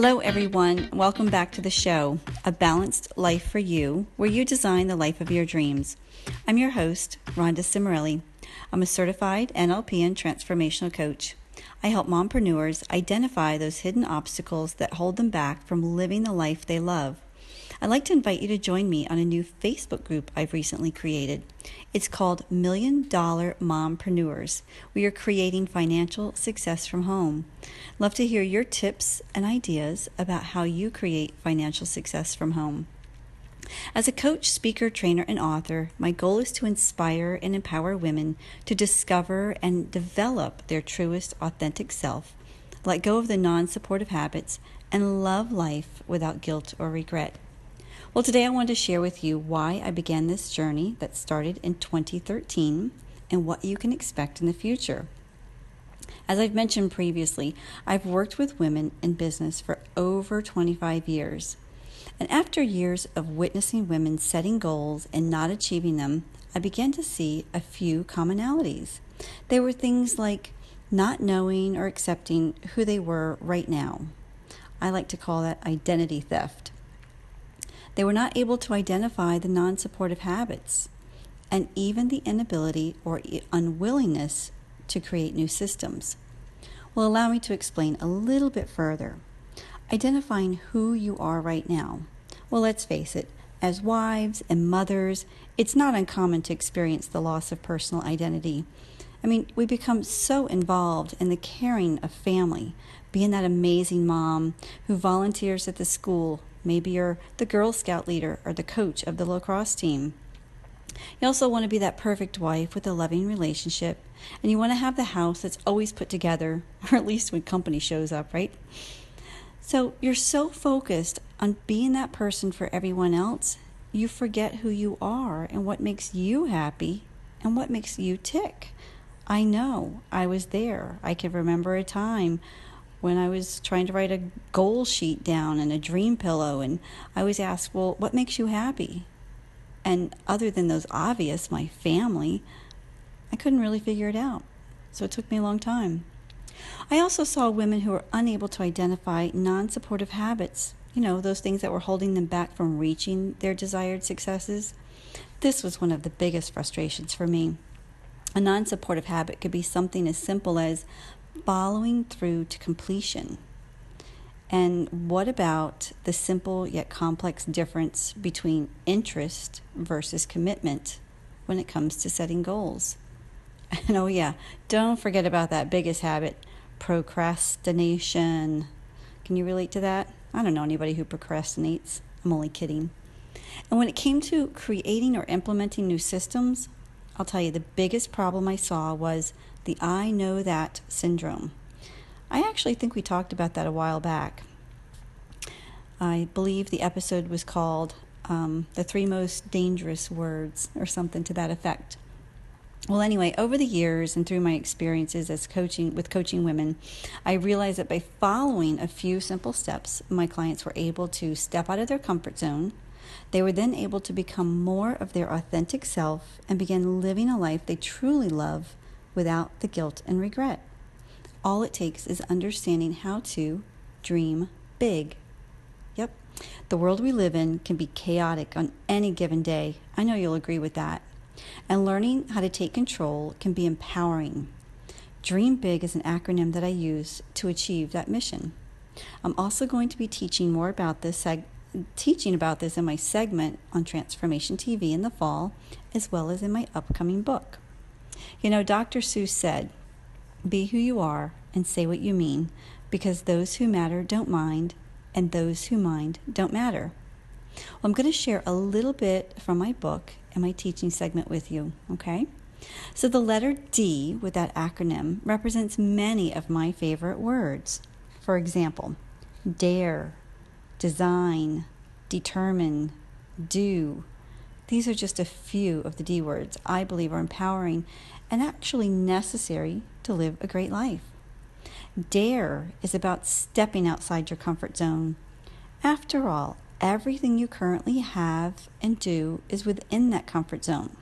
Hello, everyone. Welcome back to the show, A Balanced Life for You, where you design the life of your dreams. I'm your host, Rhonda Cimarelli. I'm a certified NLP and transformational coach. I help mompreneurs identify those hidden obstacles that hold them back from living the life they love. I'd like to invite you to join me on a new Facebook group I've recently created. It's called Million Dollar Mompreneurs. We are creating financial success from home. Love to hear your tips and ideas about how you create financial success from home. As a coach, speaker, trainer, and author, my goal is to inspire and empower women to discover and develop their truest, authentic self, let go of the non supportive habits, and love life without guilt or regret. Well, today I want to share with you why I began this journey that started in 2013 and what you can expect in the future. As I've mentioned previously, I've worked with women in business for over 25 years. And after years of witnessing women setting goals and not achieving them, I began to see a few commonalities. They were things like not knowing or accepting who they were right now. I like to call that identity theft. They were not able to identify the non supportive habits and even the inability or unwillingness to create new systems. Will allow me to explain a little bit further. Identifying who you are right now. Well, let's face it, as wives and mothers, it's not uncommon to experience the loss of personal identity. I mean, we become so involved in the caring of family, being that amazing mom who volunteers at the school Maybe you're the Girl Scout leader or the coach of the lacrosse team. You also want to be that perfect wife with a loving relationship, and you want to have the house that's always put together, or at least when company shows up, right? So you're so focused on being that person for everyone else, you forget who you are and what makes you happy and what makes you tick. I know I was there. I can remember a time when I was trying to write a goal sheet down and a dream pillow, and I was asked, Well, what makes you happy? And other than those obvious, my family, I couldn't really figure it out. So it took me a long time. I also saw women who were unable to identify non supportive habits, you know, those things that were holding them back from reaching their desired successes. This was one of the biggest frustrations for me. A non supportive habit could be something as simple as following through to completion. And what about the simple yet complex difference between interest versus commitment when it comes to setting goals? And oh, yeah, don't forget about that biggest habit procrastination. Can you relate to that? I don't know anybody who procrastinates. I'm only kidding. And when it came to creating or implementing new systems, I'll tell you the biggest problem I saw was the I know that syndrome. I actually think we talked about that a while back. I believe the episode was called um, The Three Most Dangerous Words or something to that effect. Well, anyway, over the years and through my experiences as coaching with coaching women, I realized that by following a few simple steps, my clients were able to step out of their comfort zone. They were then able to become more of their authentic self and begin living a life they truly love without the guilt and regret. All it takes is understanding how to dream big. Yep, the world we live in can be chaotic on any given day. I know you'll agree with that. And learning how to take control can be empowering. Dream Big is an acronym that I use to achieve that mission. I'm also going to be teaching more about this seg- teaching about this in my segment on Transformation TV in the fall, as well as in my upcoming book. You know, Dr. Seuss said, Be who you are and say what you mean, because those who matter don't mind, and those who mind don't matter. Well, I'm going to share a little bit from my book and my teaching segment with you, okay? So, the letter D with that acronym represents many of my favorite words. For example, dare, design, determine, do, these are just a few of the D words I believe are empowering and actually necessary to live a great life. Dare is about stepping outside your comfort zone. After all, everything you currently have and do is within that comfort zone.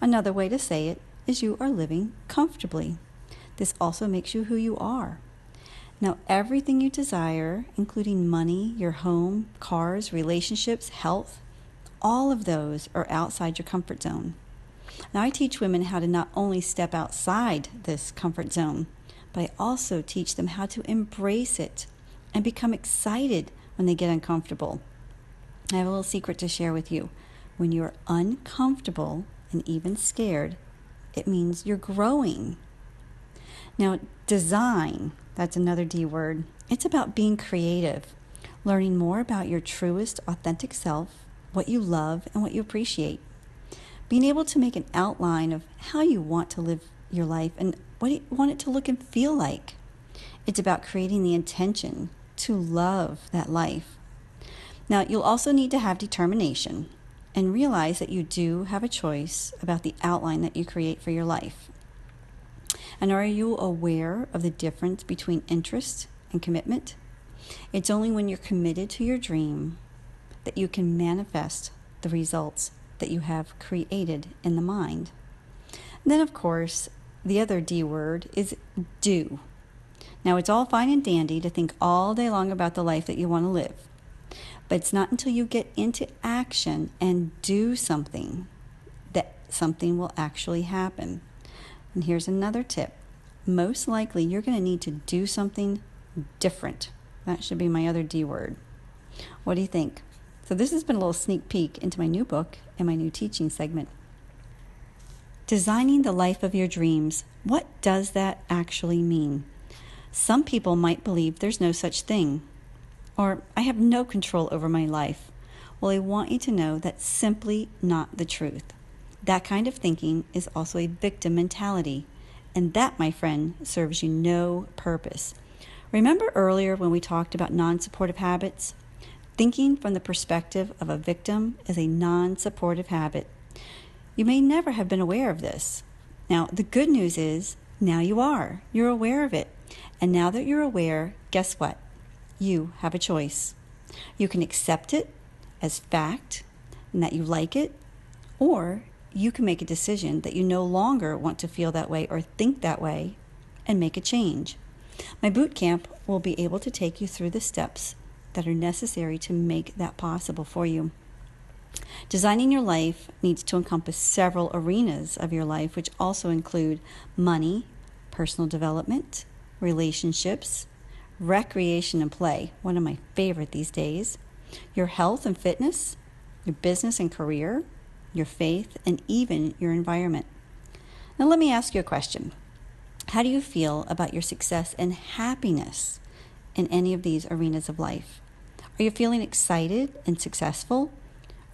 Another way to say it is you are living comfortably. This also makes you who you are. Now, everything you desire, including money, your home, cars, relationships, health, all of those are outside your comfort zone. Now, I teach women how to not only step outside this comfort zone, but I also teach them how to embrace it and become excited when they get uncomfortable. I have a little secret to share with you. When you're uncomfortable and even scared, it means you're growing. Now, design, that's another D word. It's about being creative, learning more about your truest, authentic self, what you love, and what you appreciate. Being able to make an outline of how you want to live your life and what you want it to look and feel like. It's about creating the intention to love that life. Now, you'll also need to have determination and realize that you do have a choice about the outline that you create for your life. And are you aware of the difference between interest and commitment? It's only when you're committed to your dream that you can manifest the results that you have created in the mind. And then, of course, the other D word is do. Now, it's all fine and dandy to think all day long about the life that you want to live, but it's not until you get into action and do something that something will actually happen. And here's another tip most likely, you're going to need to do something different. That should be my other D word. What do you think? So, this has been a little sneak peek into my new book and my new teaching segment. Designing the life of your dreams. What does that actually mean? Some people might believe there's no such thing, or I have no control over my life. Well, I want you to know that's simply not the truth. That kind of thinking is also a victim mentality, and that, my friend, serves you no purpose. Remember earlier when we talked about non supportive habits? Thinking from the perspective of a victim is a non supportive habit. You may never have been aware of this. Now, the good news is now you are. You're aware of it. And now that you're aware, guess what? You have a choice. You can accept it as fact and that you like it, or you can make a decision that you no longer want to feel that way or think that way and make a change. My boot camp will be able to take you through the steps that are necessary to make that possible for you. Designing your life needs to encompass several arenas of your life, which also include money, personal development, relationships, recreation and play, one of my favorite these days, your health and fitness, your business and career, your faith, and even your environment. Now, let me ask you a question How do you feel about your success and happiness in any of these arenas of life? Are you feeling excited and successful?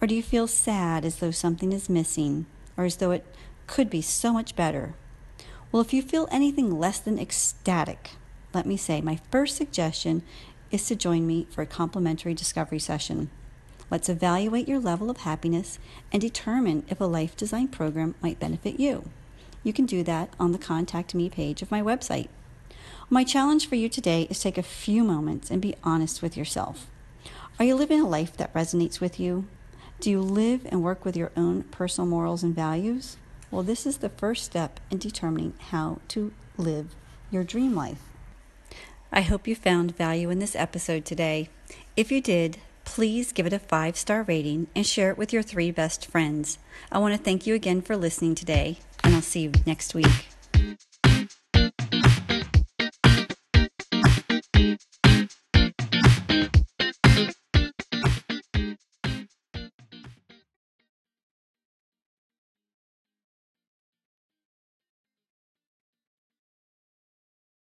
Or do you feel sad as though something is missing or as though it could be so much better? Well, if you feel anything less than ecstatic, let me say my first suggestion is to join me for a complimentary discovery session. Let's evaluate your level of happiness and determine if a life design program might benefit you. You can do that on the Contact Me page of my website. My challenge for you today is take a few moments and be honest with yourself. Are you living a life that resonates with you? Do you live and work with your own personal morals and values? Well, this is the first step in determining how to live your dream life. I hope you found value in this episode today. If you did, please give it a five star rating and share it with your three best friends. I want to thank you again for listening today, and I'll see you next week.